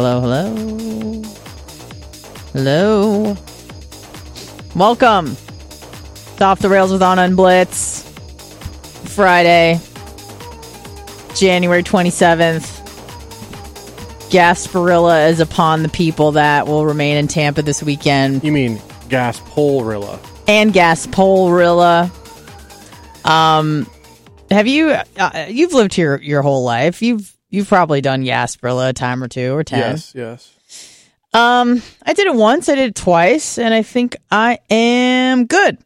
Hello, hello. Hello. Welcome to Off the Rails with Anna and Blitz. Friday, January 27th. Gasparilla is upon the people that will remain in Tampa this weekend. You mean Gaspolrilla? And Gaspolrilla. Um, have you, uh, you've lived here your whole life. You've, you've probably done Gasparilla a time or two or 10. Yes, yes. Um, I did it once, I did it twice, and I think I am good.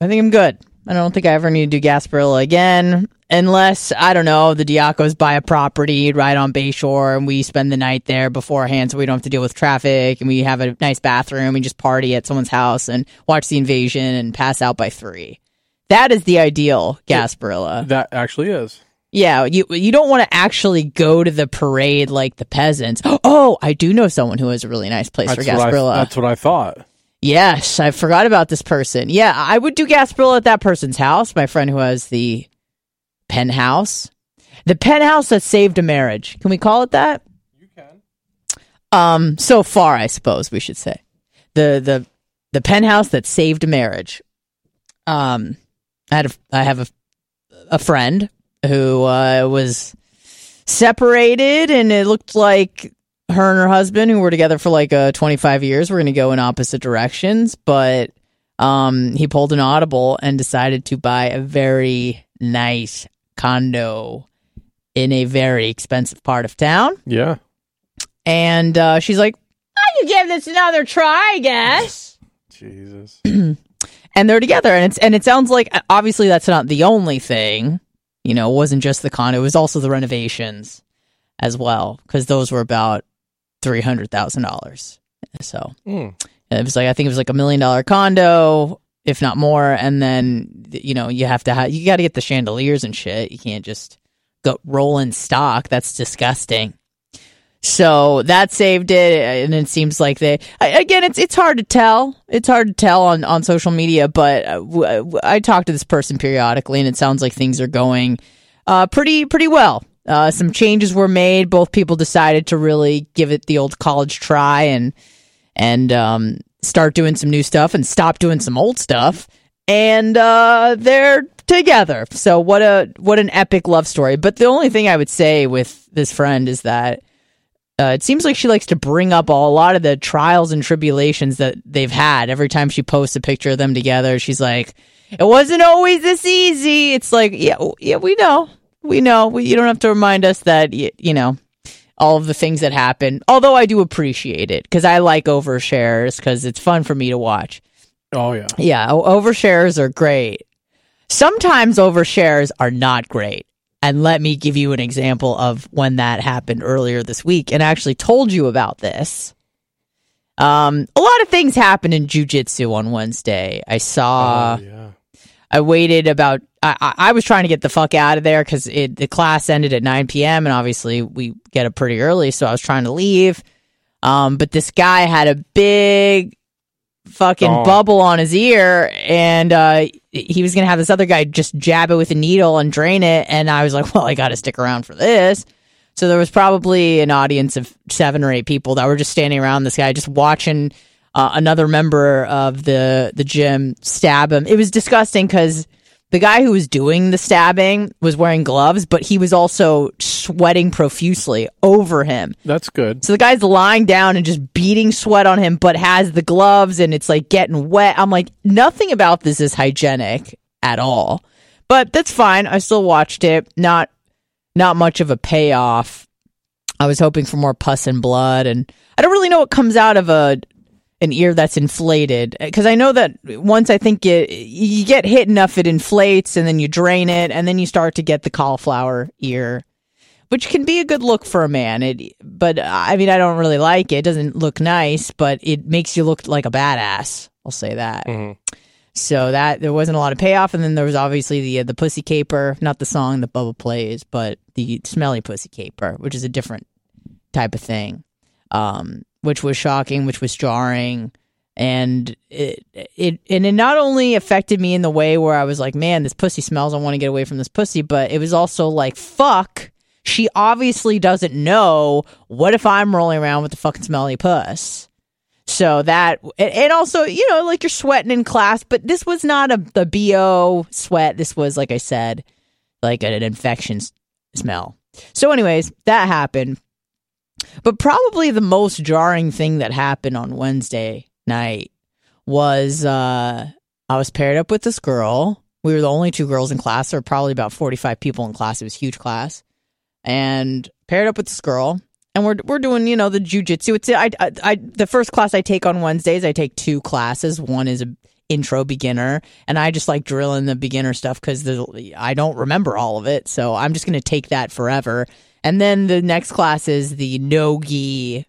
I think I'm good. I don't think I ever need to do Gasparilla again, unless I don't know the Diacos buy a property right on Bayshore, and we spend the night there beforehand, so we don't have to deal with traffic, and we have a nice bathroom, and just party at someone's house and watch the invasion and pass out by three. That is the ideal Gasparilla. That actually is. Yeah, you you don't want to actually go to the parade like the peasants. Oh, I do know someone who has a really nice place for what, I, Gasparilla. that's what I thought. yes, I forgot about this person. Yeah, I would do Gasparilla at that person's house. My friend who has the penthouse, the penthouse that saved a marriage. Can we call it that? You can. Um, so far, I suppose we should say the the the penthouse that saved a marriage. Um, I had a, I have a a friend who uh, was separated, and it looked like her and her husband, who were together for like uh, 25 years, were going to go in opposite directions. But um, he pulled an audible and decided to buy a very nice condo in a very expensive part of town. Yeah. And uh, she's like, I can give this another try, I guess. Jesus. and they're together, and it's and it sounds like obviously that's not the only thing. You know, it wasn't just the condo; it was also the renovations as well, because those were about three hundred thousand dollars. So Mm. it was like I think it was like a million dollar condo, if not more. And then you know you have to have you got to get the chandeliers and shit. You can't just go roll in stock. That's disgusting. So that saved it, and it seems like they again. It's it's hard to tell. It's hard to tell on on social media, but uh, w- I talk to this person periodically, and it sounds like things are going uh, pretty pretty well. Uh, some changes were made. Both people decided to really give it the old college try and and um, start doing some new stuff and stop doing some old stuff. And uh, they're together. So what a what an epic love story. But the only thing I would say with this friend is that uh, it seems like she likes to bring up all, a lot of the trials and tribulations that they've had every time she posts a picture of them together. She's like, it wasn't always this easy. It's like, yeah, yeah, we know, we know. We, you don't have to remind us that y- you know all of the things that happen. Although I do appreciate it because I like overshares because it's fun for me to watch. Oh yeah. Yeah, overshares are great. Sometimes overshares are not great. And let me give you an example of when that happened earlier this week and I actually told you about this. Um, a lot of things happened in jujitsu on Wednesday. I saw, oh yeah. I waited about, I, I, I was trying to get the fuck out of there because the class ended at 9 p.m. and obviously we get up pretty early. So I was trying to leave. Um, but this guy had a big fucking bubble on his ear and uh he was gonna have this other guy just jab it with a needle and drain it and i was like well i gotta stick around for this. So there was probably an audience of seven or eight people that were just standing around this guy just watching uh, another member of the the gym stab him. It was disgusting because the guy who was doing the stabbing was wearing gloves but he was also sweating profusely over him That's good. so the guy's lying down and just beating sweat on him, but has the gloves and it's like getting wet. I'm like, nothing about this is hygienic at all. But that's fine. I still watched it. Not not much of a payoff. I was hoping for more pus and blood, and I don't really know what comes out of a an ear that's inflated because I know that once I think it you get hit enough, it inflates, and then you drain it, and then you start to get the cauliflower ear which can be a good look for a man. It, but I mean, I don't really like it. It doesn't look nice, but it makes you look like a badass. I'll say that. Mhm. So that there wasn't a lot of payoff, and then there was obviously the the pussy caper, not the song that Bubba plays, but the smelly pussy caper, which is a different type of thing, um, which was shocking, which was jarring, and it it and it not only affected me in the way where I was like, man, this pussy smells, I want to get away from this pussy, but it was also like, fuck, she obviously doesn't know. What if I'm rolling around with the fucking smelly puss? So that, and also, you know, like you're sweating in class, but this was not a the bo sweat. This was, like I said, like an infection smell. So, anyways, that happened. But probably the most jarring thing that happened on Wednesday night was uh I was paired up with this girl. We were the only two girls in class. There were probably about 45 people in class. It was a huge class. And paired up with this girl. And we're we're doing, you know, the jujitsu. It's I, I I the first class I take on Wednesdays, I take two classes. One is a intro beginner, and I just like drilling the beginner stuff because I don't remember all of it. So I'm just gonna take that forever. And then the next class is the no-gi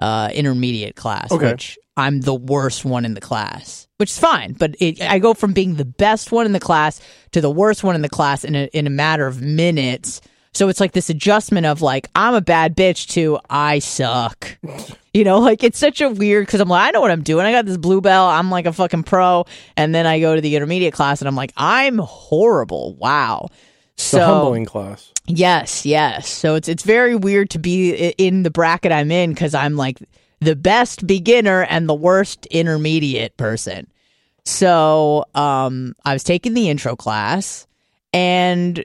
uh, intermediate class, Okay. which I'm the worst one in the class, which is fine. But it, I go from being the best one in the class to the worst one in the class in a, in a matter of minutes. So it's like this adjustment of like I'm a bad bitch to I suck. You know, like it's such a weird because I'm like I know what I'm doing. I got this blue belt. I'm like a fucking pro, and then I go to the intermediate class and I'm like I'm horrible. Wow. So humbling class. Yes, yes. So it's it's very weird to be in the bracket I'm in because I'm like the best beginner and the worst intermediate person. So um, I was taking the intro class, and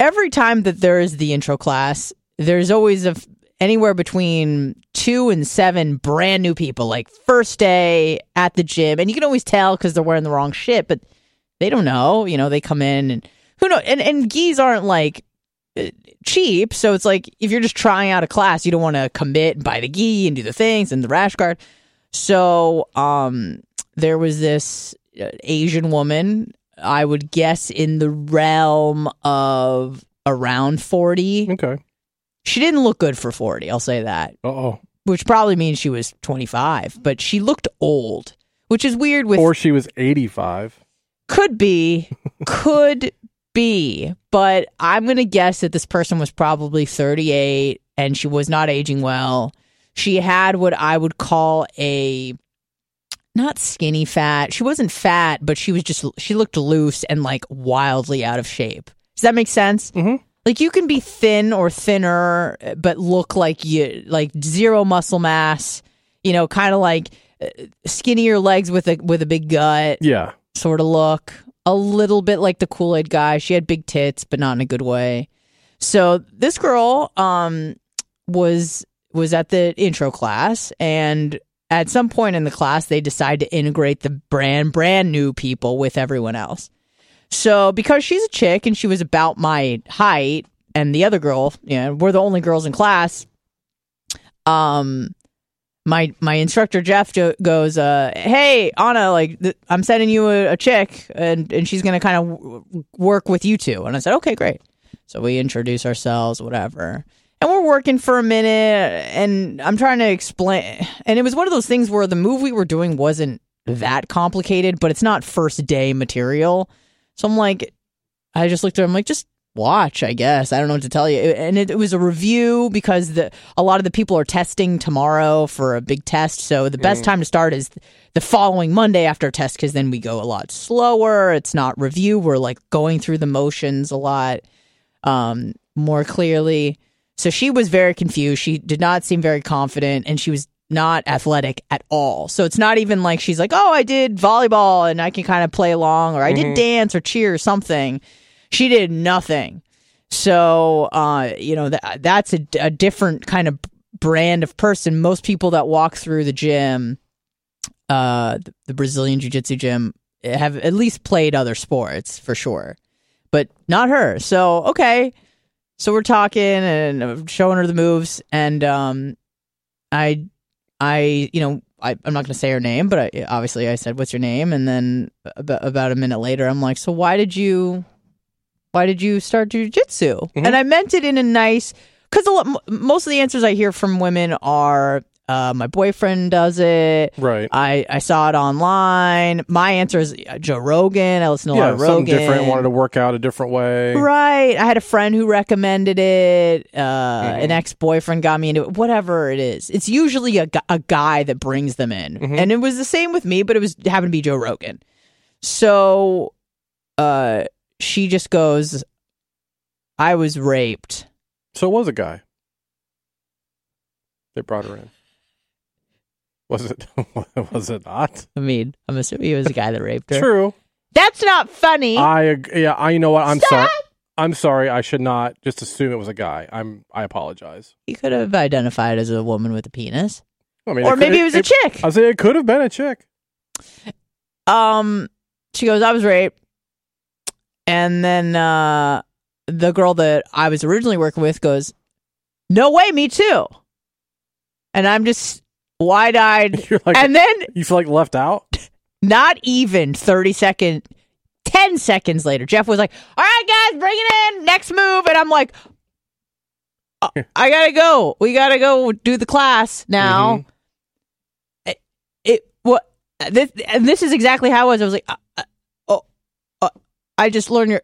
every time that there is the intro class, there's always a f- anywhere between two and seven brand new people, like first day at the gym, and you can always tell because they're wearing the wrong shit, but they don't know. You know, they come in and who knows, and and gis aren't like uh, cheap. So it's like if you're just trying out a class, you don't want to commit and buy the gi and do the things and the rash guard. So um, there was this uh, Asian woman, I would guess in the realm of around 40. Okay. She didn't look good for 40, I'll say that, Uh oh. which probably means she was 25, but she looked old, which is weird with Or she was 85. could be, could be, but I'm going to guess that this person was probably 38 and she was not aging well. She had what I would call a not skinny fat. She wasn't fat, but she was just, she looked loose and like wildly out of shape. Does that make sense? Mhm. Like you can be thin or thinner, but look like you, like zero muscle mass, you know, kind of like uh, skinnier legs with a, with a big gut Yeah. sort of look. A little bit like the Kool Aid guy. She had big tits, but not in a good way. So this girl um was was at the intro class and at some point in the class, they decide to integrate the brand, brand new people with everyone else. So because she's a chick and she was about my height, and the other girl, you know, we're the only girls in class. Um, my my instructor Jeff jo- goes, uh, "Hey Anna, like th- I'm sending you a, a chick, and and she's gonna kind of w- work with you two." And I said, "Okay, great." So we introduce ourselves, whatever, and we're working for a minute, and I'm trying to explain. And it was one of those things where the move we were doing wasn't that complicated, but it's not first day material. So I'm like, I just looked at him like, just watch, I guess. I don't know what to tell you. And it, it, was a review because the a lot of the people are testing tomorrow for a big test. So the best mm. time to start is the following Monday after a test because then we go a lot slower. It's not review. We're like going through the motions a lot um, more clearly. So she was very confused. She did not seem very confident and she was not athletic at all. So it's not even like she's like, oh, I did volleyball and I can kind of play along or I mm-hmm. did dance or cheer or something she did nothing. So, uh, you know, that that's a, a different kind of brand of person. Most people that walk through the gym, uh, the, Brazilian Jiu Jitsu gym, have at least played other sports for sure, but not her. So, okay. So we're talking and showing her the moves, and um, I, I, you know, I, am not going to say her name, but I, obviously I said, "What's your name?" And then about, about a minute later, I'm like, "So why did you why did you start jujitsu? Mm-hmm. And I meant it in a nice, because most of the answers I hear from women are, uh, my boyfriend does it. Right. I, I saw it online. My answer is uh, Joe Rogan. I listen to a lot of Rogan. Something different. Wanted to work out a different way. Right. I had a friend who recommended it. Uh, mm-hmm. An ex boyfriend got me into it. Whatever it is, it's usually a, a guy that brings them in, mm-hmm. and it was the same with me, but it was happened to be Joe Rogan. So, uh, she just goes, I was raped. So it was a guy. They brought her in. Was it? was it not? I mean, I'm assuming he was a guy that raped her. True. That's not funny. I yeah. I you know what? I'm sorry. I'm sorry. I should not just assume it was a guy. I'm. I apologize. He could have identified as a woman with a penis. I mean, or maybe it, it was it, a chick. I say it could have been a chick. Um, she goes, "I was raped." And then uh, the girl that I was originally working with goes, No way, me too. And I'm just wide eyed. Like, and then you feel like left out? Not even 30 seconds, 10 seconds later, Jeff was like, All right, guys, bring it in. Next move. And I'm like, uh, I gotta go. We gotta go do the class now. Mm-hmm. It, it what this and this is exactly how it was. I was like, uh, I just learned your.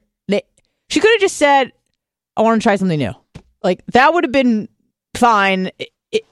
She could have just said, "I want to try something new." Like that would have been fine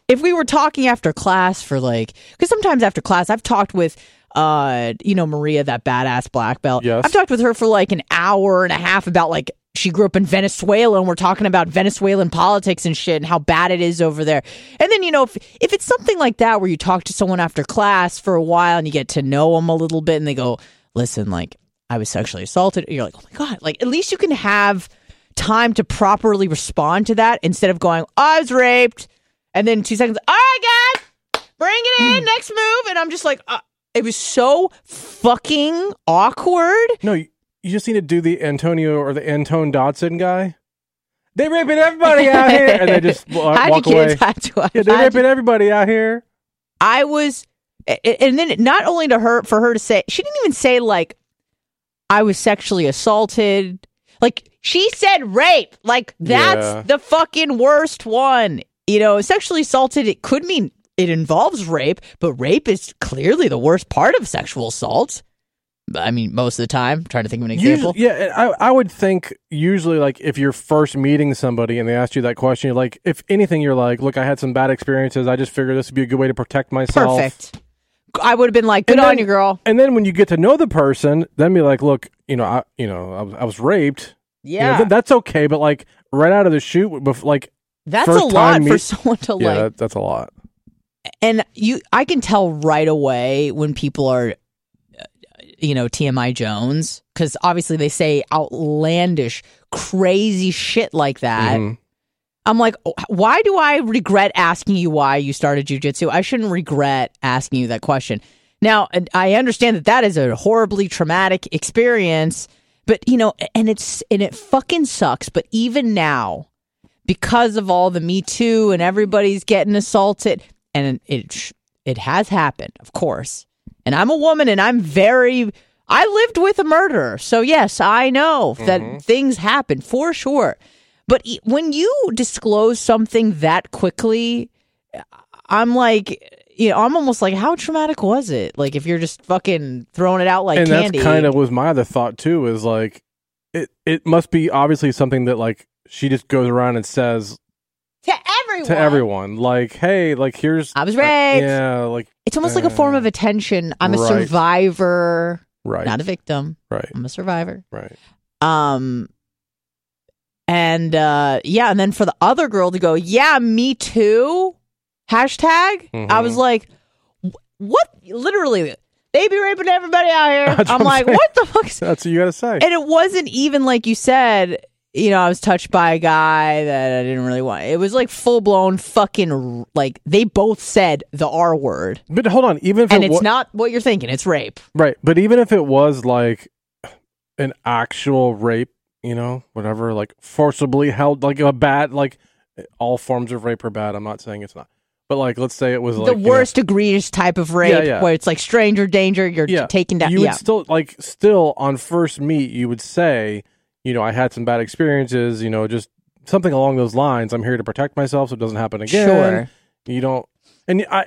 if we were talking after class for like because sometimes after class I've talked with uh you know Maria that badass black belt. Yes. I've talked with her for like an hour and a half about like she grew up in Venezuela and we're talking about Venezuelan politics and shit and how bad it is over there. And then, you know, if, if it's something like that where you talk to someone after class for a while and you get to know them a little bit and they go, listen, like, I was sexually assaulted. You're like, oh my God. Like, at least you can have time to properly respond to that instead of going, oh, I was raped. And then two seconds, all right, guys, bring it in, hmm. next move. And I'm just like, uh, it was so fucking awkward. No, you, you just need to do the Antonio or the Antoine Dodson guy. They raping everybody out here, and they just walk, walk away. To, yeah, they raping everybody out here. I was, and then not only to her for her to say, she didn't even say like, I was sexually assaulted. Like she said rape. Like that's yeah. the fucking worst one. You know, sexually assaulted, it could mean it involves rape, but rape is clearly the worst part of sexual assault. I mean, most of the time. I'm trying to think of an example. Usually, yeah, I, I would think usually, like, if you're first meeting somebody and they ask you that question, you're like, if anything, you're like, look, I had some bad experiences. I just figured this would be a good way to protect myself. Perfect. I would have been like, "Good on you, girl." And then when you get to know the person, then be like, "Look, you know, I, you know, I was, I was raped. Yeah, you know, th- that's okay. But like right out of the chute, bef- like that's a lot meet- for someone to yeah, like. That, that's a lot. And you, I can tell right away when people are, uh, you know, TMI Jones because obviously they say outlandish, crazy shit like that. Mm-hmm. I'm like, "Oh, why do I regret asking you why you started jujitsu? I shouldn't regret asking you that question. Now, I understand that that is a horribly traumatic experience, but you know, and it's and it fucking sucks. But even now, because of all the Me Too and everybody's getting assaulted, and it it has happened, of course. And I'm a woman, and I'm very. I lived with a murderer, so yes, I know that mm-hmm. things happen for sure. But when you disclose something that quickly, I'm like, you know, I'm almost like, how traumatic was it? Like, if you're just fucking throwing it out like and candy. that's kind of was my other thought too. Is like, it it must be obviously something that like she just goes around and says to everyone. to everyone, like, hey, like here's I was uh, raped. yeah, like It's almost like a form of attention. I'm a right. survivor, right, not a victim. right, I'm a survivor. right. Um, and uh, yeah, and then for the other girl to go, yeah, me too. Hashtag. I Mhm. was like, what? Literally, they be raping everybody out here. That's I'm like, saying. what the fuck? Is-? That's what you got to say. And it wasn't even like you said. You know, I was touched by a guy that I didn't really want. It was like full blown fucking like they both said the R word, but hold on, even if and it it's wa- not what you're thinking. It's rape. right, but even if it was like an actual rape, you know, whatever, like forcibly held, like a bad, like all forms of rape are bad. I'm not saying it's not, but like let's say it was like the you know, worst egregious type of rape Yeah, yeah. where it's like stranger danger you're Yeah. taken down. You yeah. would still like still on first meet you would say you know i had some bad experiences you know just something along those lines. I'm here to protect myself so it doesn't happen again. Sure. You don't and i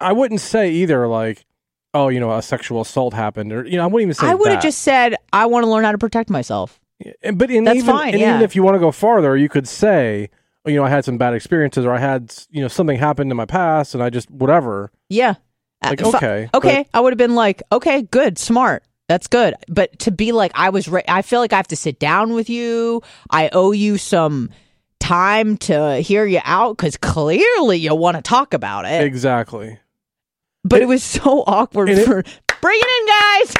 i wouldn't say either like oh you know a sexual assault happened or you know i wouldn't even say i would have just said i want to learn how to protect myself but in That's even, fine, and yeah. even if you want to go farther you could say oh, you know i had some bad experiences or i had you know something happened in my past and i just whatever. Yeah. Uh, like if okay okay i would have been like okay good smart that's good. But to be like i was ra- i feel like i have to sit down with you. I owe you some time to hear you out because clearly you want to talk about it. Exactly. But it, it- was so awkward and it- bring it in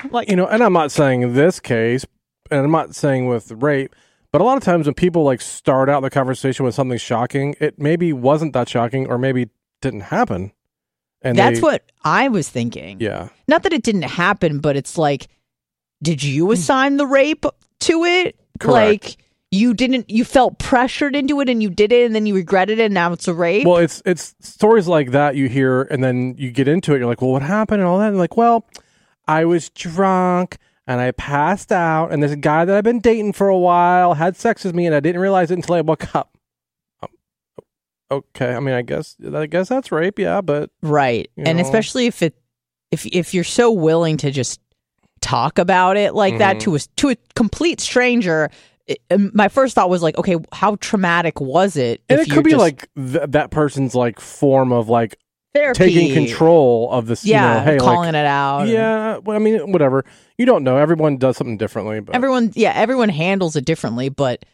guys. Like you know, and I'm not saying in this case, and I'm not saying with rape, but a lot of times when people like start out the conversation with something shocking, it maybe wasn't that shocking, or maybe didn't happen. And that's they- what i was thinking yeah, not that it didn't happen, but it's like, did you hmm. assign the rape to it? Correct. Like you didn't, you felt pressured into it and you did it and then you regretted it and now it's a rape. Well, it's it's stories like that you hear, and then you get into it. You're like, well, what happened, and all that. And like, well, I was drunk and I passed out, and this guy that I've been dating for a while had sex with me, and I didn't realize it until I woke up. Um, Okay, I mean, I guess I guess that's rape, yeah, but right. And know. especially if it, if, if you're so willing to just talk about it like that Mhm. to a, to a complete stranger, it, um, my first thought was like, okay, how traumatic was it? and it could be just- like th- that person's like form of like therapy, taking control of this. Yeah, you know, hey, calling like, it out. yeah. Well, I mean, whatever. You don't know. Everyone does something differently, but everyone yeah everyone handles it differently but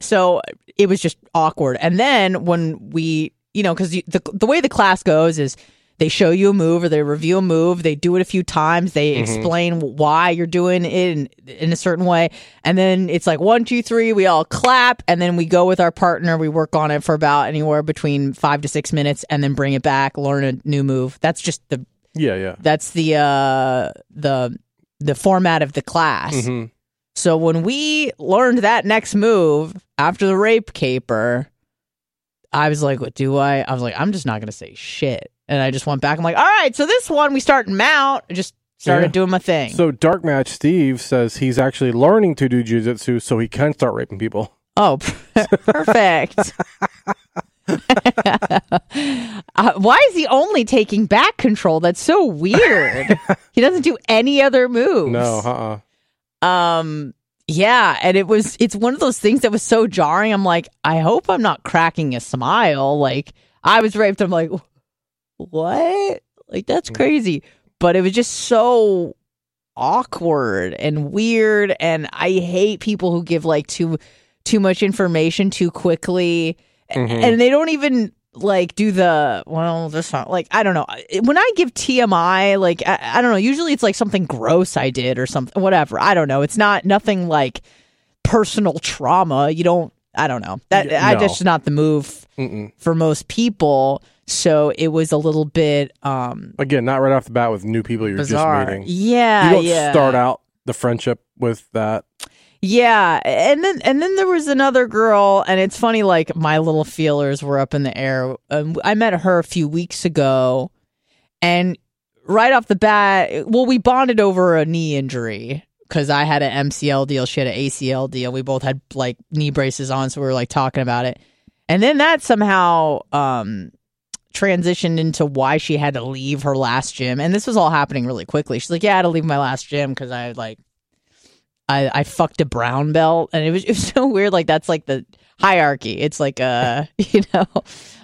so it was just awkward and then when we you know because the, the way the class goes is they show you a move or they review a move. They do it a few times. They Mhm. explain why you're doing it in, in a certain way. And then it's like one two three we all clap and then we go with our partner. We work on it for about anywhere between five to six minutes and then bring it back learn a new move. That's just the yeah, yeah. that's the uh the the format of the class. Hmm so when we learned that next move after the rape caper, I was like, "What do I?" I was like, "I'm just not gonna say shit," and I just went back. I'm like, "All right, so this one we start mount." I just started Yeah. doing my thing. So Dark Match Steve says he's actually learning to do jujitsu so he can start raping people. oh, perfect. uh, why is he only taking back control? That's so weird. he doesn't do any other moves. No, uh, uh Um yeah, and it was it's one of those things that was so jarring. I'm like, I hope I'm not cracking a smile. Like I was raped. I'm like, what? Like that's crazy. But it was just so awkward and weird and I hate people who give like too too much information too quickly Mhm. and they don't even like do the well this not like I don't know when I give TMI like I, I don't know usually it's like something gross I did or something whatever I don't know it's not nothing like personal trauma you don't I don't know. That Yeah, I just not the move Mm-mm. for most people. So it was a little bit um Again, not right off the bat with new people you're bizarre. just meeting. Yeah, you don't yeah. start out the friendship with that. Yeah, and then and then there was another girl, and it's funny. Like my little feelers were up in the air. Um, I met her a few weeks ago, and right off the bat, well, we bonded over a knee injury because I had an MCL deal, she had an ACL deal. We both had like knee braces on, so we were like talking about it, and then that somehow um transitioned into why she had to leave her last gym, and this was all happening really quickly. She's like, "Yeah, I had to leave my last gym because I like." I, I fucked a brown belt and it was, it was so weird like that's like the hierarchy it's like a you know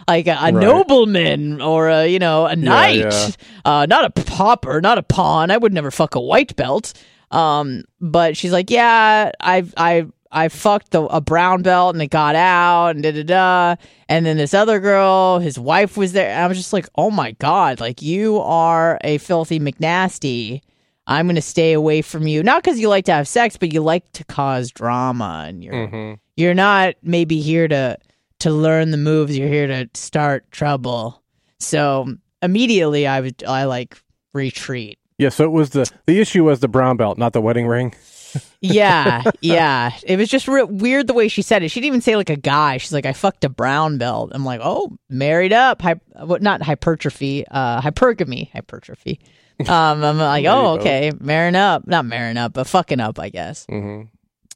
like a, a Right. nobleman or a you know a knight yeah. uh not a pauper not a pawn i would never fuck a white belt um but she's like yeah I've i i fucked the, a brown belt and it got out and da da da and then this other girl his wife was there and i was just like oh my god like you are a filthy mcnasty I'm going to stay away from you. Not because you like to have sex, but you like to cause drama, and you're hmm you're not maybe here to to learn the moves. You're here to start trouble. So immediately, I would I like retreat. Yeah, so it was the the issue was the brown belt, not the wedding ring. Yeah, yeah. It was just re- weird the way she said it. She didn't even say like a guy. She's like, I fucked a brown belt. I'm like, oh, married up. Hy- what? Not hypertrophy. Uh, hypergamy. Hypertrophy. Um, I'm like, oh, okay, marrying up, not marrying up, but fucking up, I guess. hmm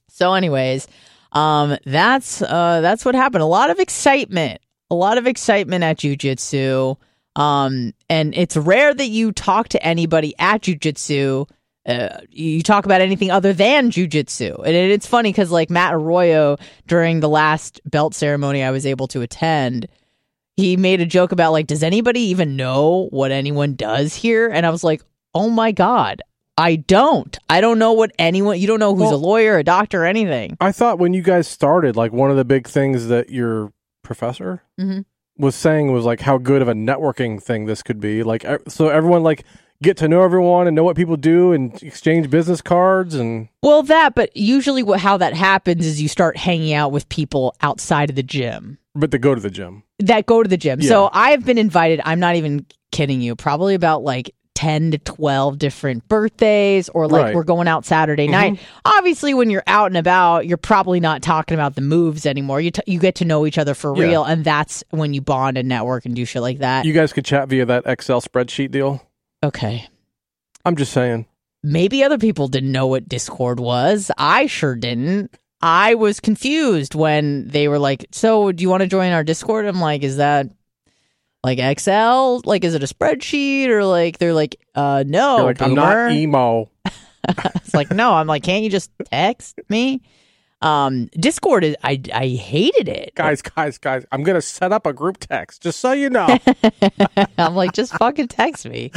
So, anyways, um, that's uh, that's what happened. A lot of excitement, a lot of excitement at jujitsu. Um, and it's rare that you talk to anybody at jujitsu. Uh, you talk about anything other than jujitsu, and it, it's funny because like Matt Arroyo during the last belt ceremony I was able to attend, he made a joke about like, does anybody even know what anyone does here? And I was like, oh my god, I don't. I don't know what anyone. You don't know who's a lawyer, a doctor, or anything. I thought when you guys started, like one of the big things that your professor Mhm. was saying was like how good of a networking thing this could be. Like, so everyone like get to know everyone and know what people do and exchange business cards and Well, that, but usually what how that happens is you start hanging out with people outside of the gym but to go to the gym. that go to the gym. Yeah. So I've been invited. I'm not even kidding you. Probably about like. 10 to 12 different birthdays or like Right. we're going out Saturday mm-hmm. night. Obviously when you're out and about, you're probably not talking about the moves anymore. You t- you get to know each other for Yeah. real and that's when you bond and network and do shit like that. You guys could chat via that Excel spreadsheet deal. Okay. I'm just saying. maybe other people didn't know what Discord was. I sure didn't. I was confused when they were like, "So, do you want to join our Discord?" I'm like, "Is that like Excel? Like, is it a spreadsheet or like they're like, uh, no, like, I'm not emo. it's like, no, I'm like, can't you just text me? Um, Discord is, I, I hated it. Guys, guys, guys, I'm gonna set up a group text, just so you know. I'm like, just fucking text me.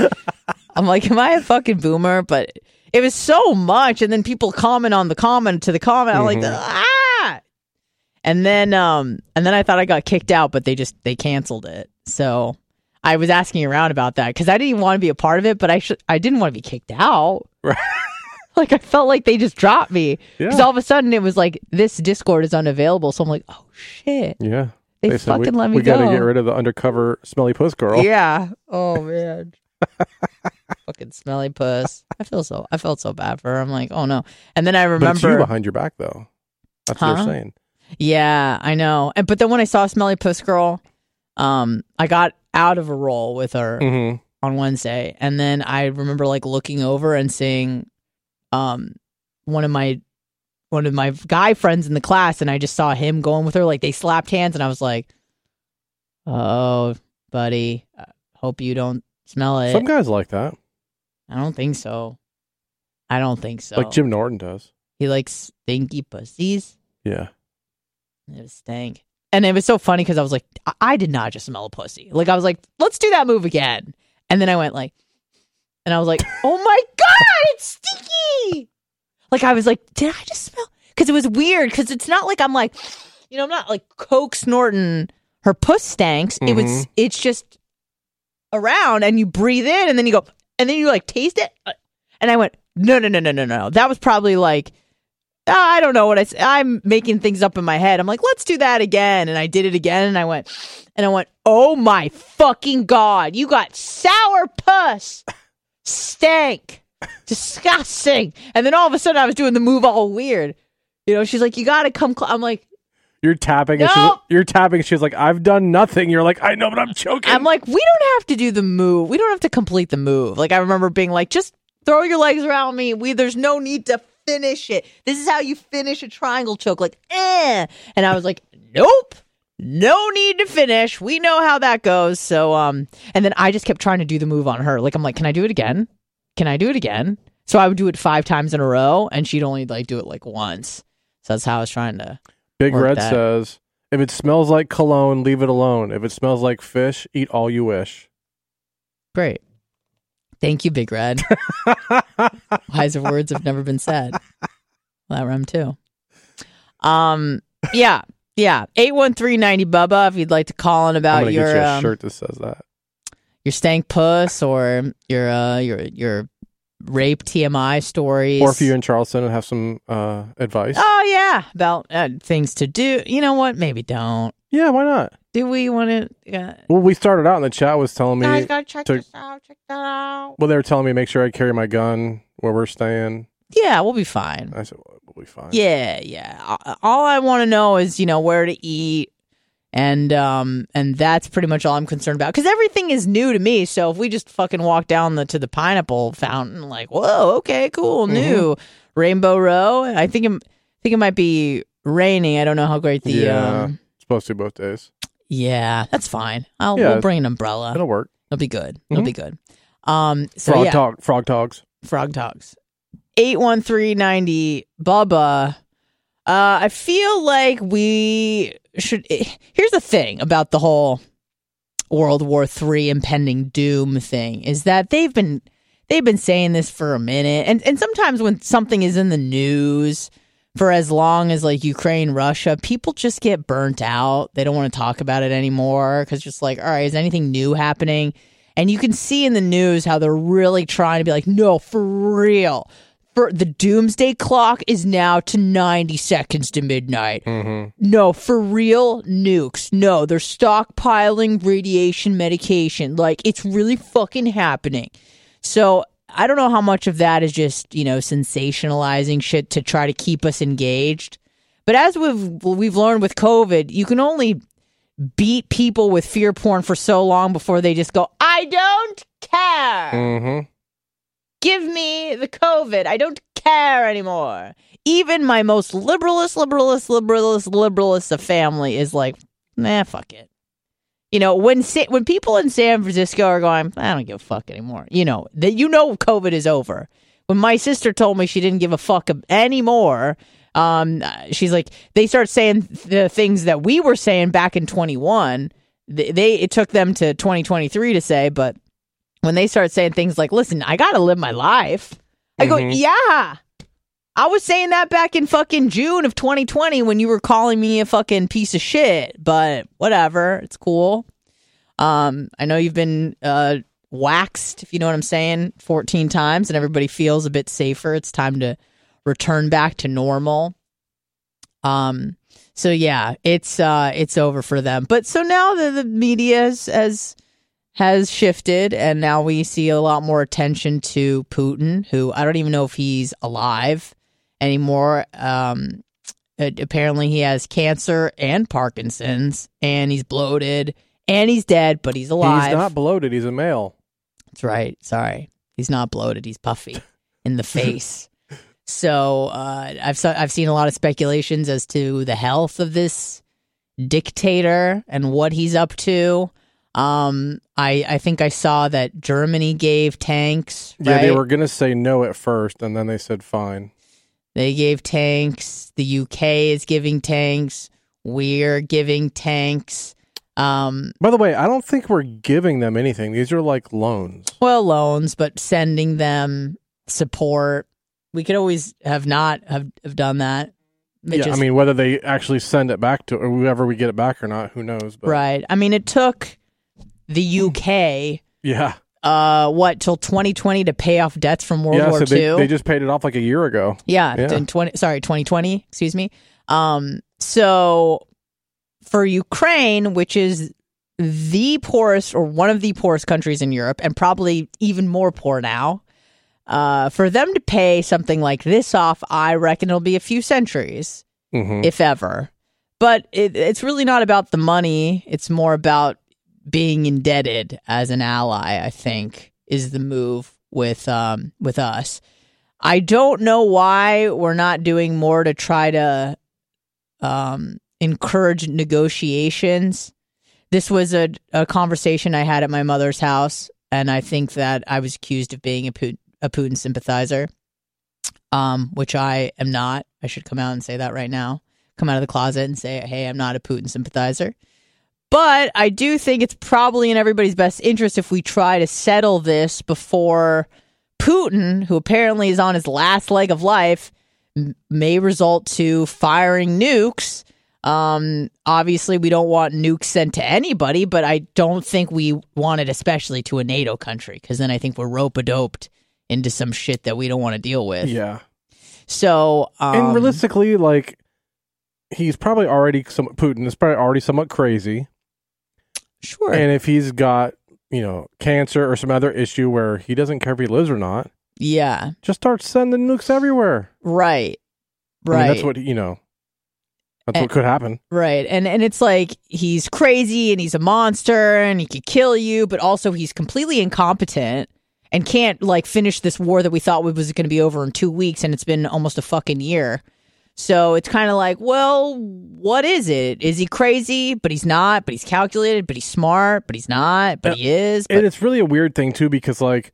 I'm like, am I a fucking boomer? But it was so much, and then people comment on the comment to the comment. I'm like, Mhm. ah. And then, um, and then I thought I got kicked out, but they just they canceled it. So I was asking around about that because I didn't even want to be a part of it, but I should I didn't want to be kicked out. Right. like I felt like they just dropped me because Yeah. all of a sudden it was like this Discord is unavailable. So I'm like, oh shit, yeah. they, said, fucking we, let me we go. gotta get rid of the undercover smelly puss girl. Yeah. Oh man. Fucking smelly puss. I feel so. I felt so bad for her. I'm like, oh no. And then I But it's you remember. behind your back though. That's what Huh? they're saying. Yeah, I know. And but then when I saw smelly puss girl, um, I got out of a roll with her hmm on Wednesday, and then I remember like looking over and seeing, um, one of my one of my guy friends in the class, and I just saw him going with her. Like they slapped hands, and I was like, oh, buddy, I hope you don't smell it. Some guys like that, I don't think so. I don't think so. like Jim Norton does. He likes stinky pussies. Yeah. It was stank. And it was so funny because I was like, I-, I did not just smell a pussy. Like I was like, let's do that move again. And then I went like, and I was like, oh my god, it's stinky. Like I was like, did I just smell? Because it was weird. Because it's not like I'm like, you know, I'm not like coke snorting. Her puss stanks. It was. Mhm. It's just around, and you breathe in, and then you go, and then you like taste it. And I went, no, no, no, no, no, no. That was probably like I don't know what I, I'm making things up in my head. I'm like, let's do that again, and I did it again, and I went, and I went, oh my fucking god, you got sour puss, stank, disgusting, and then all of a sudden I was doing the move all weird. You know, she's like, you got to come. Cl-. I'm like, You're tapping. And she's, you're tapping. She's like, I've done nothing. You're like, I know, but I'm choking. I'm like, we don't have to do the move. We don't have to complete the move. Like I remember being like, just throw your legs around me. We there's no need to finish it. This is how you finish a triangle choke. Like, eh. And I was like, nope. No need to finish. We know how that goes. So um and then I just kept trying to do the move on her. Like I'm like, can I do it again? Can I do it again? So I would do it five times in a row and she'd only like do it like once. So that's how I was trying to Big Red that. says, if it smells like cologne, leave it alone. If it smells like fish, eat all you wish. Great. Thank you, Big Red. Wiser words have never been said. Well, that rhymed too. Um, yeah, yeah. Eight one three ninety Bubba. If you'd like to call in I'm about your get you a um, shirt that says that. your stank puss or your uh your your rape TMI stories, Or if you're in Charleston and have some uh, advice. oh yeah, about uh, things to do. You know what? Maybe don't. Yeah, why not? Do we want to? Uh, Well, we started out and the chat was telling me. guys, gotta check to- this out. Check that out. well, they were telling me make sure I carry my gun where we're staying. Yeah, we'll be fine. I said, we'll fine. Yeah, yeah. All I want to know is, you know, where to eat, and um, and that's pretty much all I'm concerned about because everything is new to me. So if we just fucking walk down the to the pineapple fountain, like, whoa, okay, cool, new Rainbow Row. I think it, I think it might be raining. I don't know how great the Yeah. um. It's supposed to be both days. Yeah, that's fine. I'll Yeah. we'll bring an umbrella. It'll work. It'll be good. It'll Mhm. be good. Um. So frog yeah. talk. Frog dogs. Frog Talks. 81390 Bubba. Uh, I feel like we should. eh, Here's the thing about the whole World War III impending doom thing is that they've been they've been saying this for a minute, and and sometimes when something is in the news for as long as like Ukraine, Russia, people just get burnt out. They don't want to talk about it anymore because just like, all right, is anything new happening? And you can see in the news how they're really trying to be like, no, for real. For the doomsday clock is now to 90 seconds to midnight. Mm-hmm. No, for real, nukes. No, they're stockpiling radiation medication. Like, it's really fucking happening. So, I don't know how much of that is just, you know, sensationalizing shit to try to keep us engaged. But as we've we've learned with COVID, you can only beat people with fear porn for so long before they just go, "I don't care." Mm-hmm. Give me the COVID. I don't care anymore. Even my most liberalist, liberalist, liberalist, liberalist of family is like, nah, fuck it. You know, when when people in San Francisco are going, I don't give a fuck anymore. You know that you know COVID is over. When my sister told me she didn't give a fuck anymore, um, she's like, they start saying the things that we were saying back in 21. They, they it took them to 2023 to say, but when they start saying things like, listen, I got to live my life. I go, Mhm. yeah. I was saying that back in fucking June of 2020 when you were calling me a fucking piece of shit, but whatever. It's cool. Um, I know you've been uh, waxed, if you know what I'm saying, 14 times, and everybody feels a bit safer. It's time to return back to normal. Um, so yeah, it's uh, it's over for them. But so now the, the media has, has has shifted, and now we see a lot more attention to Putin, who I don't even know if he's alive anymore. Um, apparently, he has cancer and Parkinson's, and he's bloated, and he's dead, but he's alive. He's not bloated. He's a male. That's right. Sorry, he's not bloated. He's puffy in the face. So uh, I've I've seen a lot of speculations as to the health of this dictator and what he's up to. Um, I I think I saw that Germany gave tanks. Yeah, they were gonna say no at first, and then they said fine. They gave tanks. The UK is giving tanks. We're giving tanks. Um, By the way, I don't think we're giving them anything. These are like loans. well, loans, but sending them support. We could always have not have, have done that. It yeah, just- I mean, whether they actually send it back to or whoever we get it back or not, who knows? But right. I mean, it took the UK Yeah. uh, what till 2020 to pay off debts from World yeah, War so II. they, they just paid it off like a year ago. Yeah, Yeah. in 20 sorry, 2020, excuse me. Um so for Ukraine, which is the poorest or one of the poorest countries in Europe and probably even more poor now, uh for them to pay something like this off, I reckon it'll be a few centuries, hmm if ever. But it, it's really not about the money, it's more about being indebted as an ally, I think, is the move with um with us. I don't know why we're not doing more to try to um, encourage negotiations. This was a, a conversation I had at my mother's house, and I think that I was accused of being a Putin, a Putin sympathizer, um, which I am not. I should come out and say that right now. Come out of the closet and say, hey, I'm not a Putin sympathizer. But I do think it's probably in everybody's best interest if we try to settle this before Putin, who apparently is on his last leg of life, m- may result to firing nukes. Um, obviously, we don't want nukes sent to anybody, but I don't think we want it especially to a NATO country because then I think we're rope a doped into some shit that we don't want to deal with. Yeah. So, um, and realistically, like he's probably already some Putin is probably already somewhat crazy. Sure, And if he's got, you know, cancer or some other issue where he doesn't care if he lives or not, yeah, just start sending nukes everywhere. right, I right. mean, that's what you know. That's And- what could happen. Right. And and it's like he's crazy and he's a monster and he could kill you, but also he's completely incompetent and can't like finish this war that we thought was going to be over in 2 weeks and it's been almost a fucking year. So it's kind of like, well, what is it? Is he crazy? But he's not, but he's calculated, but he's smart, but he's not, but he is. But And it's really a weird thing too because like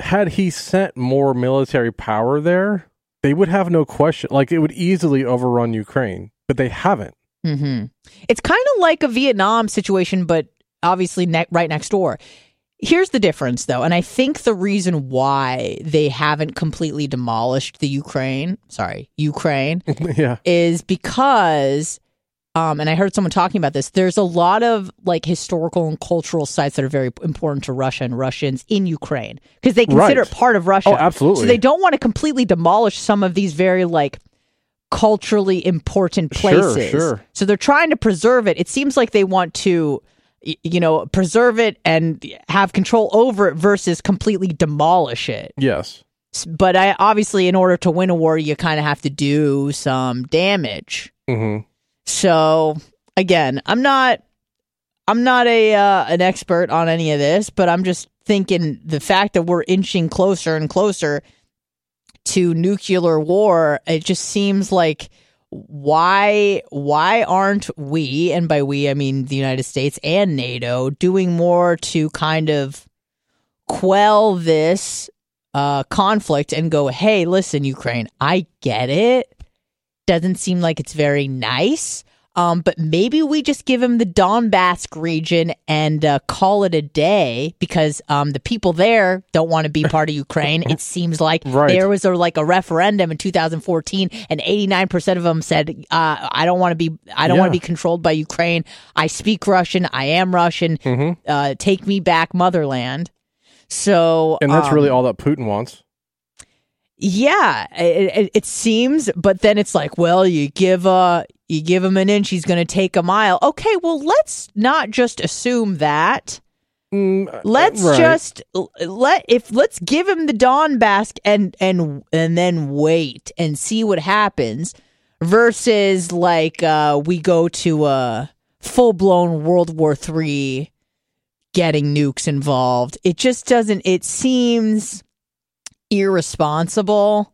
had he sent more military power there, they would have no question. Like it would easily overrun Ukraine, but they haven't. hmm It's kind of like a Vietnam situation, but obviously ne- right next door. Here's the difference, though, and I think the reason why they haven't completely demolished the Ukraine, sorry, Ukraine, yeah. is because, um, and I heard someone talking about this. There's a lot of like historical and cultural sites that are very important to Russia and Russians in Ukraine because they consider Right. it part of Russia. Oh, absolutely. So they don't want to completely demolish some of these very like culturally important places. sure. So they're trying to preserve it. It seems like they want to you know, preserve it and have control over it versus completely demolish it. Yes. But I obviously in order to win a war you kind of have to do some damage. hmm So again, I'm not I'm not a uh, an expert on any of this, but I'm just thinking the fact that we're inching closer and closer to nuclear war, it just seems like why why aren't we and by we I mean the United States and NATO doing more to kind of quell this uh, conflict and go, hey, listen, Ukraine, I get it doesn't seem like it's very nice. Um, but maybe we just give him the Donbass region and uh, call it a day because um, the people there don't want to be part of Ukraine. It seems like Right. there was a, like a referendum in 2014, and 89 percent of them said, uh, "I don't want to be. I don't want to be controlled by Ukraine. I speak Russian. I am Russian. hmm Uh, take me back, motherland." So, And that's um, really all that Putin wants. Yeah, it, it, seems, but then it's like, well, you give a you give him an inch, he's going to take a mile. Okay, well, let's not just assume that. Mm, uh, Let's right. just let if let's give him the dawn Donbass and and and then wait and see what happens versus like uh we go to a full-blown World War 3 getting nukes involved. It just doesn't it seems irresponsible.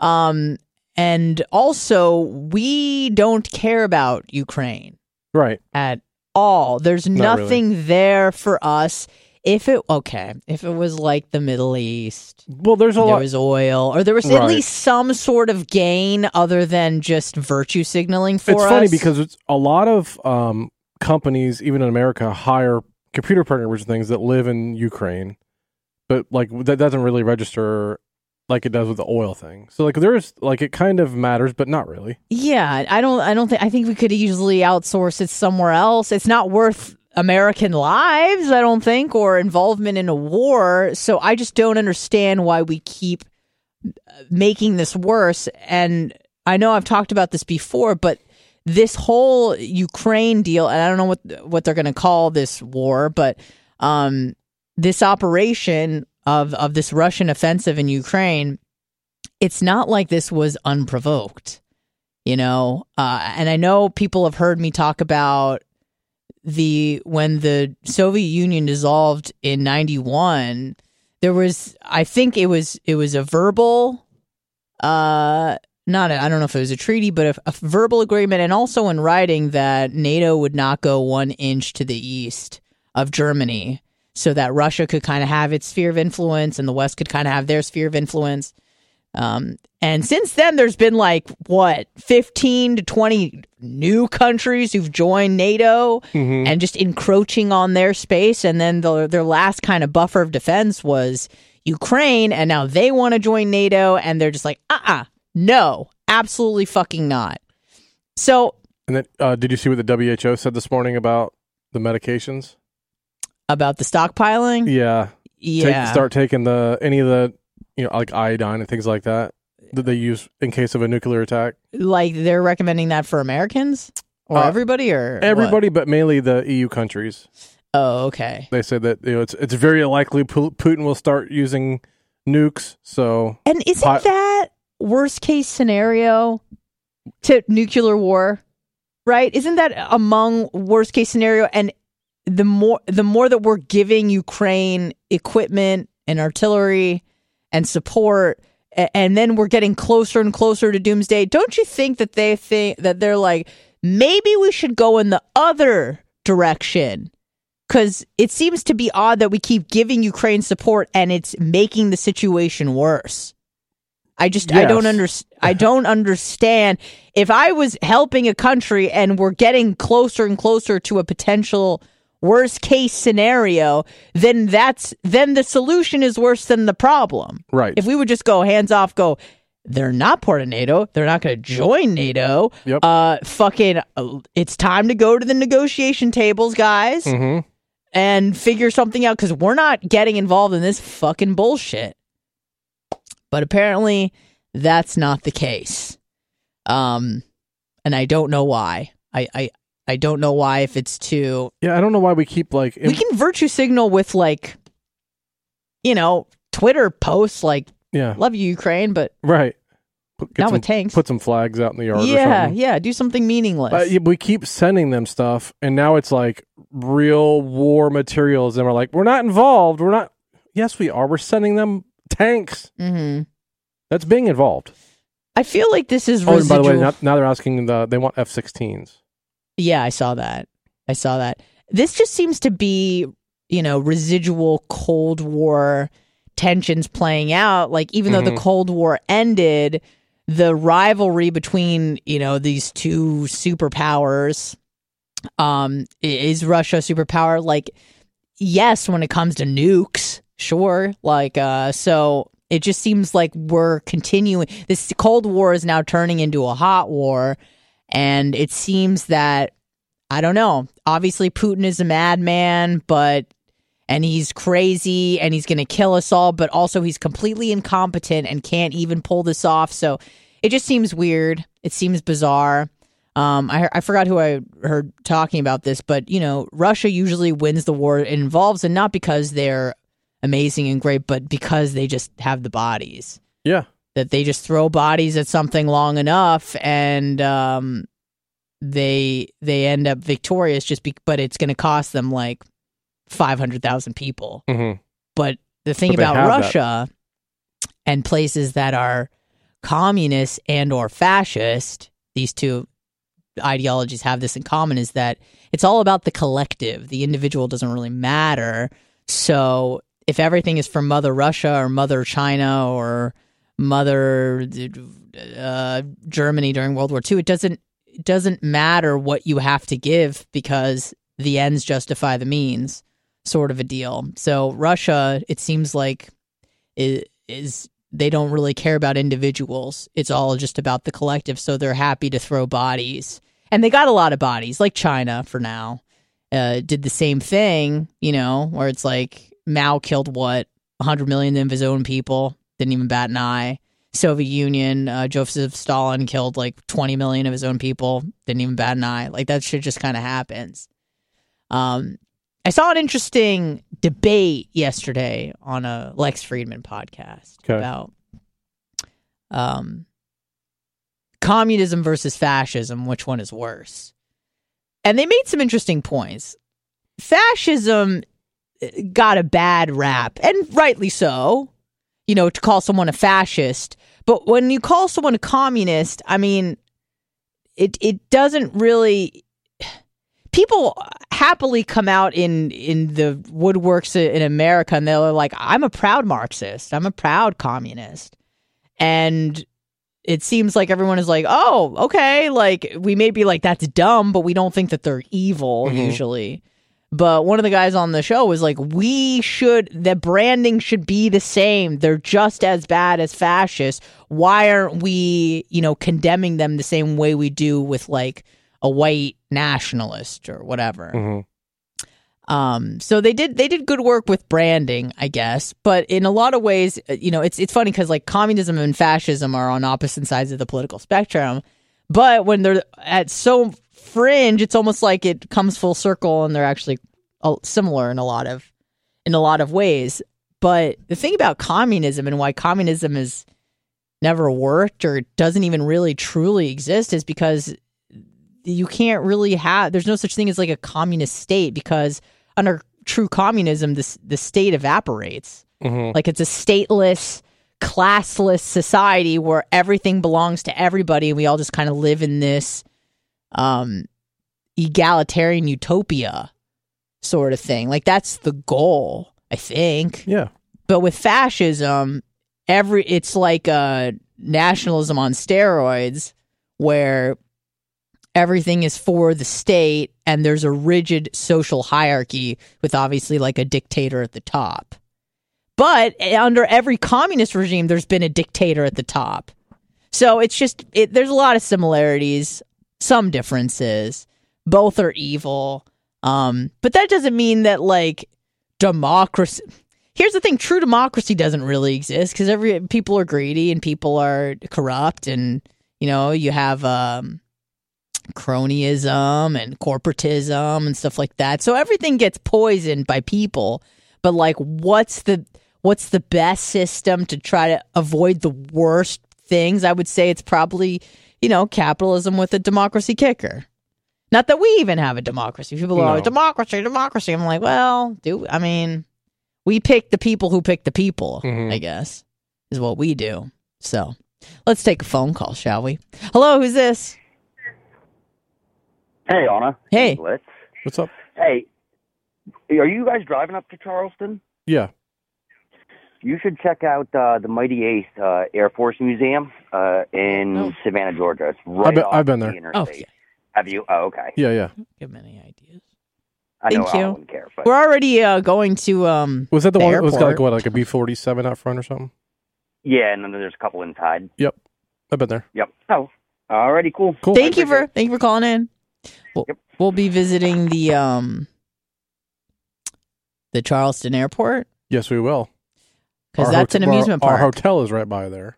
Um, and also, we don't care about Ukraine right. at all. There's Not really. nothing there for us. If it okay, if it was like the Middle East, Well, there's a there lot. was oil, or there was at least some sort of gain other than just virtue signaling for it's us. funny because it's a lot of um, companies, even in America, hire computer programmers and things that live in Ukraine, but like that doesn't really register like it does with the oil thing. So like there's like it kind of matters, but not really. Yeah, I don't. I don't think. I think we could easily outsource it somewhere else. It's not worth American lives, I don't think, or involvement in a war. So I just don't understand why we keep uh, making this worse. And I know I've talked about this before, but this whole Ukraine deal, and I don't know what what they're going to call this war, but um, this operation of of this Russian offensive in Ukraine, it's not like this was unprovoked, you know. Uh, and I know people have heard me talk about the when the Soviet Union dissolved in '91. There was, I think it was it was a verbal uh not I don't know if it was a treaty, but a, a, verbal agreement, and also in writing that NATO would not go one inch to the east of Germany, so that Russia could kind of have its sphere of influence, and the West could kind of have their sphere of influence. Um, and since then, there's been like what 15 to 20 new countries who've joined NATO Mhm. and just encroaching on their space. And then the, their last kind of buffer of defense was Ukraine, and now they want to join NATO, and they're just like, uh uh no, absolutely fucking not. So, And then, uh, did you see what the WHO said this morning about the medications? About the stockpiling, Yeah, yeah. Take, start taking the any of the you know like iodine and things like that that they use in case of a nuclear attack. like they're recommending that for Americans or Uh, everybody or what? Everybody, but mainly the EU countries. Oh, okay. They said that you know it's it's very likely Putin will start using nukes. So And isn't that worst case scenario to nuclear war? Right? Isn't that among worst case scenario? And the more the more that we're giving Ukraine equipment and artillery and support, and then we're getting closer and closer to doomsday. Don't you think that they think that they're like maybe we should go in the other direction? Because it seems to be odd that we keep giving Ukraine support and it's making the situation worse. I just I don't Yes. under, I don't understand if I was helping a country and we're getting closer and closer to a potential worst case scenario, then that's then the solution is worse than the problem. right, If we would just go hands off, go, they're not part of NATO. They're not going to join NATO. Yep. Uh, fucking, uh, it's time to go to the negotiation tables, guys, hmm and figure something out because we're not getting involved in this fucking bullshit. But apparently, that's not the case. Um, and I don't know why. I, I, I don't know why if it's too yeah. I don't know why we keep like we can virtue signal with like you know twitter posts like yeah love you ukraine but right. Put, not some, with tanks put some flags out in the yard. or yeah something. yeah do something meaningless But we keep sending them stuff, and now it's like real war materials, and we're like, we're not involved. We're not. Yes, we are. We're sending them tanks. Mm-hmm. That's being involved. i feel like this is Oh, and by the way, now, now they're asking the they want F-16s. Yeah i saw that. I saw that. This just seems to be you know residual cold war tensions playing out. Like even though the Mhm. cold war ended the rivalry between you know these two superpowers um is russia a superpower? Like yes when it comes to nukes sure. Like uh so it just seems like we're continuing this cold war is now turning into a hot war and it seems that i don't know obviously putin is a madman but and he's crazy and he's going to kill us all but also he's completely incompetent and can't even pull this off. So it just seems weird. It seems bizarre. Um, I, I forgot who I heard talking about this, but you know, Russia usually wins the war. It involves, and not because they're amazing and great, but because they just have the bodies. Yeah, That they just throw bodies at something long enough, and um, they they end up victorious. Just be, but it's going to cost them like five hundred thousand people. hmm But the thing But about have that. Russia and places that are communist and or fascist, these two ideologies have this in common is that it's all about the collective. The individual doesn't really matter. So if everything is from Mother Russia or Mother China or Mother uh, Germany during World War II, it doesn't it doesn't matter what you have to give because the ends justify the means, sort of a deal. So Russia, it seems like, is, is they don't really care about individuals. It's all just about the collective. So they're happy to throw bodies, and they got a lot of bodies, like China for now. uh, did the same thing, you know, where it's like Mao killed what 100 million of his own people, didn't even bat an eye. Soviet Union, uh, Joseph Stalin killed like 20 million of his own people, didn't even bat an eye. Like that shit just kind of happens. Um, I saw an interesting debate yesterday on a Lex Fridman podcast Okay. about um, communism versus fascism, which one is worse? And they made some interesting points. Fascism uh, got a bad rap, and rightly so, you know, to call someone a fascist. But when you call someone a communist, I mean, it it doesn't really people happily come out in in the woodworks in America and they're like I'm a proud marxist. I'm a proud communist. And it seems like everyone is like, "Oh, okay, like we may be like that's dumb, but we don't think that they're evil Mhm. usually." But one of the guys on the show was like, "We should the branding should be the same. They're just as bad as fascists. Why aren't we, you know, condemning them the same way we do with like a white nationalist or whatever?" hmm Um, so they did they did good work with branding, I guess. But in a lot of ways, uh, you know, it's it's funny because like communism and fascism are on opposite sides of the political spectrum. But when they're at so fringe, it's almost like it comes full circle, and they're actually uh, similar in a lot of in a lot of ways. But the thing about communism and why communism has never worked or doesn't even really truly exist is because you can't really have there's no such thing as like a communist state because under true communism this the state evaporates hmm like it's a stateless classless society where everything belongs to everybody and we all just kind of live in this um egalitarian utopia sort of thing. Like that's the goal i think. Yeah. but with fascism every it's like uh nationalism on steroids where everything is for the state and there's a rigid social hierarchy with obviously like a dictator at the top. But under every communist regime there's been a dictator at the top. So it's just it, there's a lot of similarities some differences. Both are evil. Um but that doesn't mean that like democracy here's the thing true democracy doesn't really exist because every people are greedy and people are corrupt and you know you have um cronyism and corporatism and stuff like that. So everything gets poisoned by people. But like what's the what's the best system to try to avoid the worst things? I would say it's probably you know capitalism with a democracy kicker not that we even have a democracy people are No. like democracy democracy i'm like well do i mean we pick the people who pick the people Mhm. i guess is what we do so let's take a phone call shall we hello who's this Hey, Anna. Hey. Blitz. What's up? Hey, are you guys driving up to Charleston? Yeah. You should check out uh, the Mighty Eighth uh, Air Force Museum uh, in Oh. Savannah, Georgia. It's right I've been- off I've been the there. interstate. Oh, yeah. Have you? Oh, okay. Yeah. Yeah. give him any ideas I know Thank I you. wouldn't care, but we're already uh, going to Um, was that the, the one? Airport. Was like what, like a B forty seven out front or something? yeah, and then there's a couple inside. Yep. I've been there. Yep. Oh, alrighty, cool. Cool. thank you for appreciate thank you for calling in we'll, Yep. we'll be visiting the um the charleston airport Yes, we will. Because that's an amusement our, park Our hotel is right by there.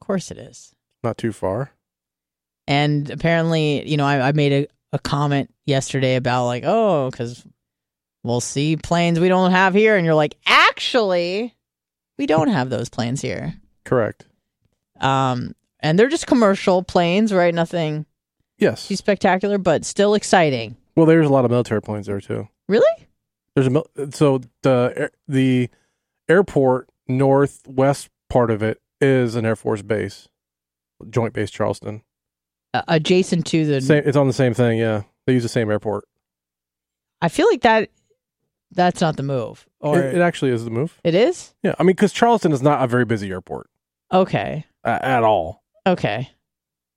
of course it is Not too far. and apparently you know i, I made a, a comment yesterday about like oh because we'll see planes we don't have here and you're like actually we don't have those planes here Correct. um and they're just commercial planes right nothing Yes. too spectacular but still exciting Well, there's a lot of military planes there too. really There's a mil- so the the airport northwest part of it is an Air Force base, Joint Base Charleston. uh, adjacent to the Same, it's on the same thing. Yeah, they use the same airport. I feel like that that's not the move. Or it, it actually is the move. it is? Yeah, I mean, because Charleston is not a very busy airport Okay. uh, at all. Okay.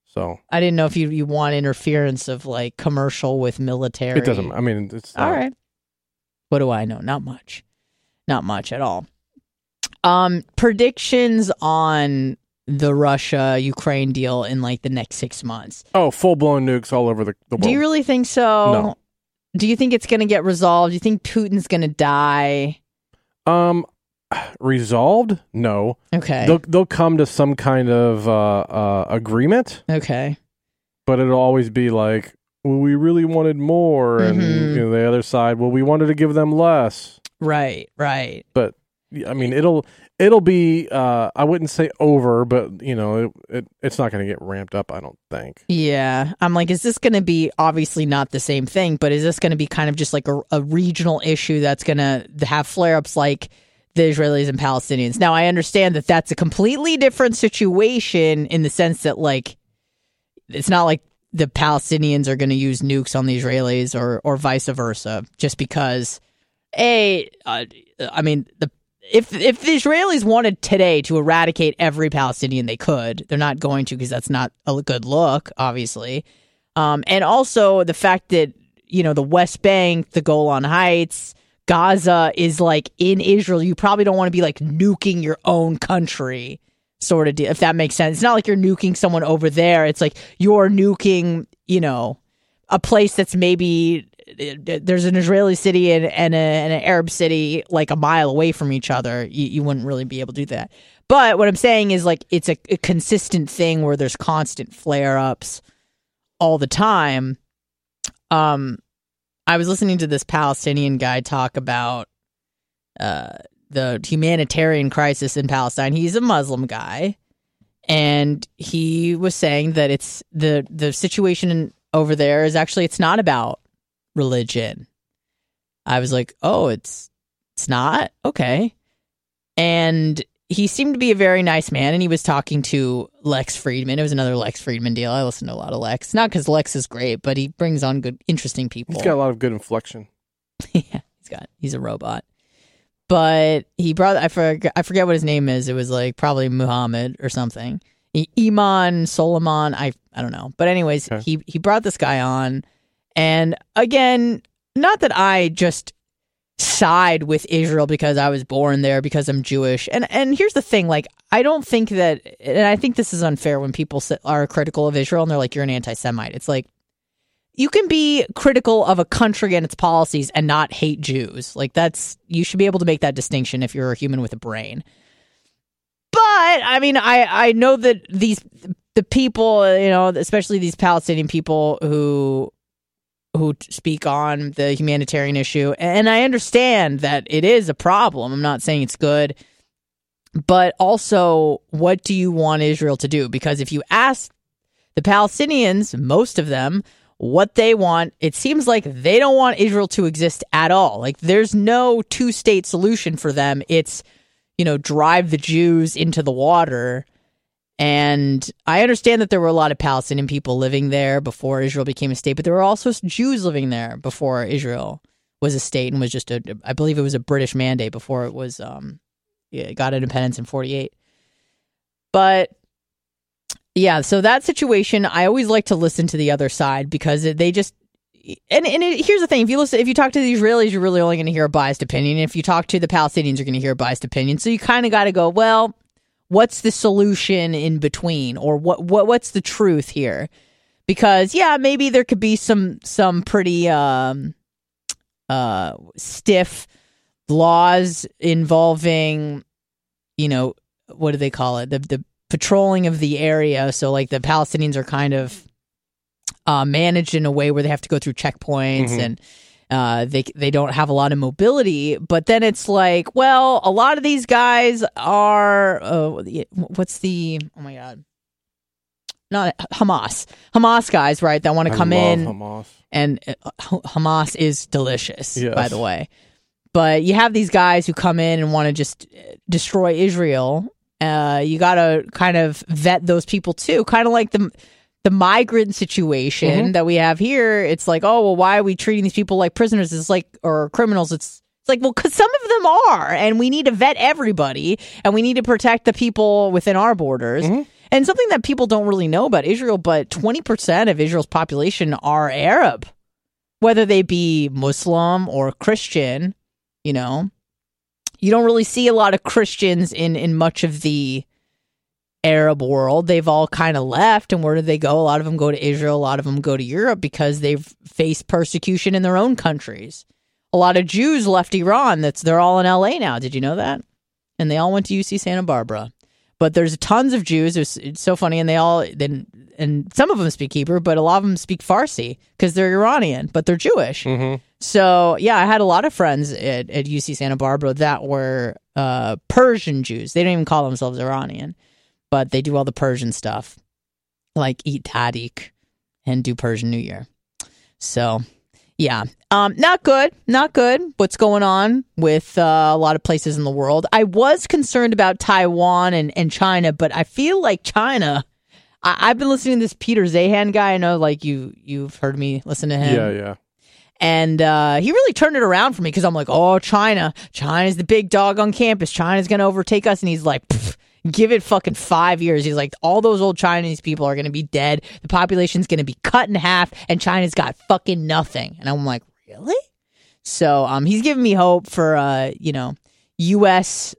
So I didn't know if you you want interference of like commercial with military. it doesn't. I mean, it's not, All right. What do I know? Not much. Not much at all. Um predictions on the Russia Ukraine deal in like the next 6 months. Oh, full blown nukes all over the, the world. Do you really think so? No. Do you think it's going to get resolved? Do you think Putin's going to die? Um, resolved? No. Okay. They'll they'll come to some kind of uh, uh, agreement, okay. but it'll always be like, well, we really wanted more, and Mhm. you know, the other side, well, we wanted to give them less. Right. Right. But I mean, it'll it'll be. Uh, I wouldn't say over, but you know, it, it it's not going to get ramped up. I don't think. Yeah. I'm like, is this going to be obviously not the same thing, but is this going to be kind of just like a, a regional issue that's going to have flare ups like the Israelis and Palestinians? Now, I understand that that's a completely different situation in the sense that, like, it's not like the Palestinians are going to use nukes on the Israelis or, or vice versa, just because, A, uh, I mean, the if if the Israelis wanted today to eradicate every Palestinian, they could. They're not going to because that's not a good look, obviously. Um, and also the fact that you know the West Bank, the Golan Heights, Gaza is like in Israel. You probably don't want to be like nuking your own country, sort of deal. If that makes sense, it's not like you're nuking someone over there. It's like you're nuking, you know, a place that's maybe there's an Israeli city and, and, a, and an Arab city like a mile away from each other. You, you wouldn't really be able to do that. But what I'm saying is like it's a, a consistent thing where there's constant flare ups all the time. Um, I was listening to this Palestinian guy talk about uh, the humanitarian crisis in Palestine. He's a Muslim guy, and he was saying that it's the the situation over there is actually it's not about religion. I was like, "Oh, it's it's not? Okay." And he seemed to be a very nice man and he was talking to Lex Fridman. It was another Lex Fridman deal. I listen to a lot of Lex. Not cuz Lex is great, but he brings on good interesting people. He's got a lot of good inflection. yeah, he's got he's a robot. But he brought I forget I forget what his name is. It was like probably Muhammad or something. Iman Solomon, I I don't know. But anyways, Okay. he he brought this guy on and again, not that I just side with Israel because I was born there because I'm Jewish. And and here's the thing, like I don't think that and I think this is unfair when people are critical of Israel and they're like you're an anti-Semite. It's like you can be critical of a country and its policies and not hate Jews. Like that's you should be able to make that distinction if you're a human with a brain. But I mean, I I know that these the people, you know, especially these Palestinian people who who speak on the humanitarian issue, and I understand that it is a problem. I'm not saying it's good, but also, what do you want Israel to do? Because if you ask the Palestinians, most of them, what they want, it seems like they don't want Israel to exist at all. Like there's no two state solution for them. It's, you know, drive the Jews into the water. And I understand that there were a lot of Palestinian people living there before Israel became a state, but there were also Jews living there before Israel was a state and was just a, I believe it was a British mandate before it was, um, it got independence in 48. But yeah, so that situation, I always like to listen to the other side because they just and and it, here's the thing: if you listen, if you talk to the Israelis, you're really only going to hear a biased opinion. If you talk to the Palestinians, you're going to hear a biased opinion. So you kind of got to go, well, what's the solution in between, or what what what's the truth here? Because yeah, maybe there could be some some pretty um, uh, stiff laws involving, you know, what do they call it? The the patrolling of the area. So like the Palestinians are kind of uh, managed in a way where they have to go through checkpoints Mhm. and uh, they they don't have a lot of mobility. But then it's like, well, a lot of these guys are uh, what's the oh my god. Not Hamas, Hamas guys, right? That want to come in, Hamas. and uh, Hamas is delicious, Yes. by the way. But you have these guys who come in and want to just uh, destroy Israel. Uh, you got to kind of vet those people too, kind of like the the migrant situation Mhm. that we have here. It's like, oh well, why are we treating these people like prisoners? It's like or criminals. It's it's like, well, because some of them are, and we need to vet everybody, and we need to protect the people within our borders. Mhm. And something that people don't really know about Israel, but 20% of Israel's population are Arab, whether they be Muslim or Christian, you know. You don't really see a lot of Christians in in much of the Arab world, they've all kind of left. And where do they go? A lot of them go to Israel. A lot of them go to Europe because they've faced persecution in their own countries. A lot of Jews left Iran. That's they're all in LA now. Did you know that? And they all went to UC Santa Barbara. But there's tons of Jews. It's, it's so funny, and they all then and some of them speak Hebrew, but a lot of them speak Farsi because they're Iranian, but they're Jewish. Mm-hmm. So yeah, I had a lot of friends at, at UC Santa Barbara that were uh, Persian Jews. They don't even call themselves Iranian, but they do all the Persian stuff, like eat tahdig and do Persian New Year. So yeah, um, not good, not good. What's going on with uh, a lot of places in the world? I was concerned about Taiwan and, and China, but I feel like China. I, have been listening to this Peter Zeihan guy. I know, like you, you've heard me listen to him. Yeah, yeah. And uh, he really turned it around for me because I'm like, oh, China, China's the big dog on campus. China's gonna overtake us, and he's like. Give it fucking five years. He's like, all those old Chinese people are going to be dead. The population's going to be cut in half, and China's got fucking nothing. And I'm like, really? So um, he's giving me hope for uh, you know, U.S.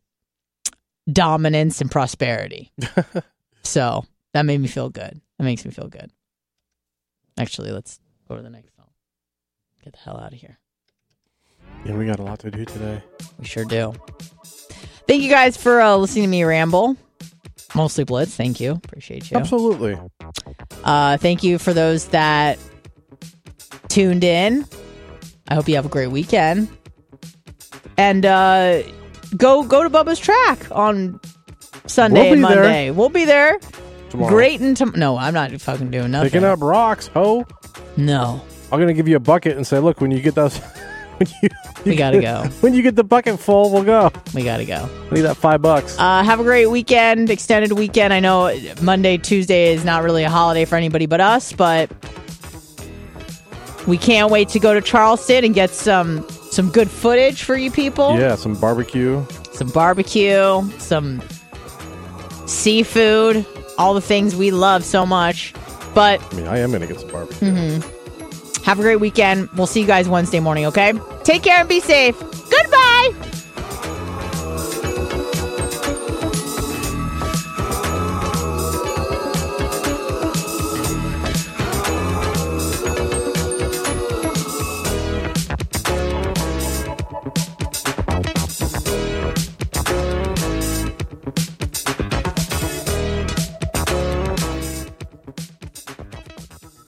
dominance and prosperity. so that made me feel good. That makes me feel good. Actually, let's go to the next phone. Get the hell out of here. Yeah, we got a lot to do today. We sure do. Thank you guys for uh, listening to me ramble. Mostly Blitz. Thank you. Appreciate you. Absolutely. Uh, thank you for those that tuned in. I hope you have a great weekend. And uh, go go to Bubba's track on Sunday We'll and be there. Monday. We'll be there. Tomorrow. Great and tom- no, I'm not fucking doing nothing. Picking up rocks, ho. No, I'm gonna give you a bucket and say, look, when you get those, when you, we gotta go. when you get the bucket full, we'll go. We gotta go. I need that five bucks. Uh, have a great weekend, extended weekend. I know Monday, Tuesday is not really a holiday for anybody but us, but we can't wait to go to Charleston and get some some good footage for you people. yeah, some barbecue. Some barbecue, some seafood, all the things we love so much. But I mean, I am gonna get some barbecue. Have a great weekend. We'll see you guys Wednesday morning, okay? Take care and be safe. Goodbye.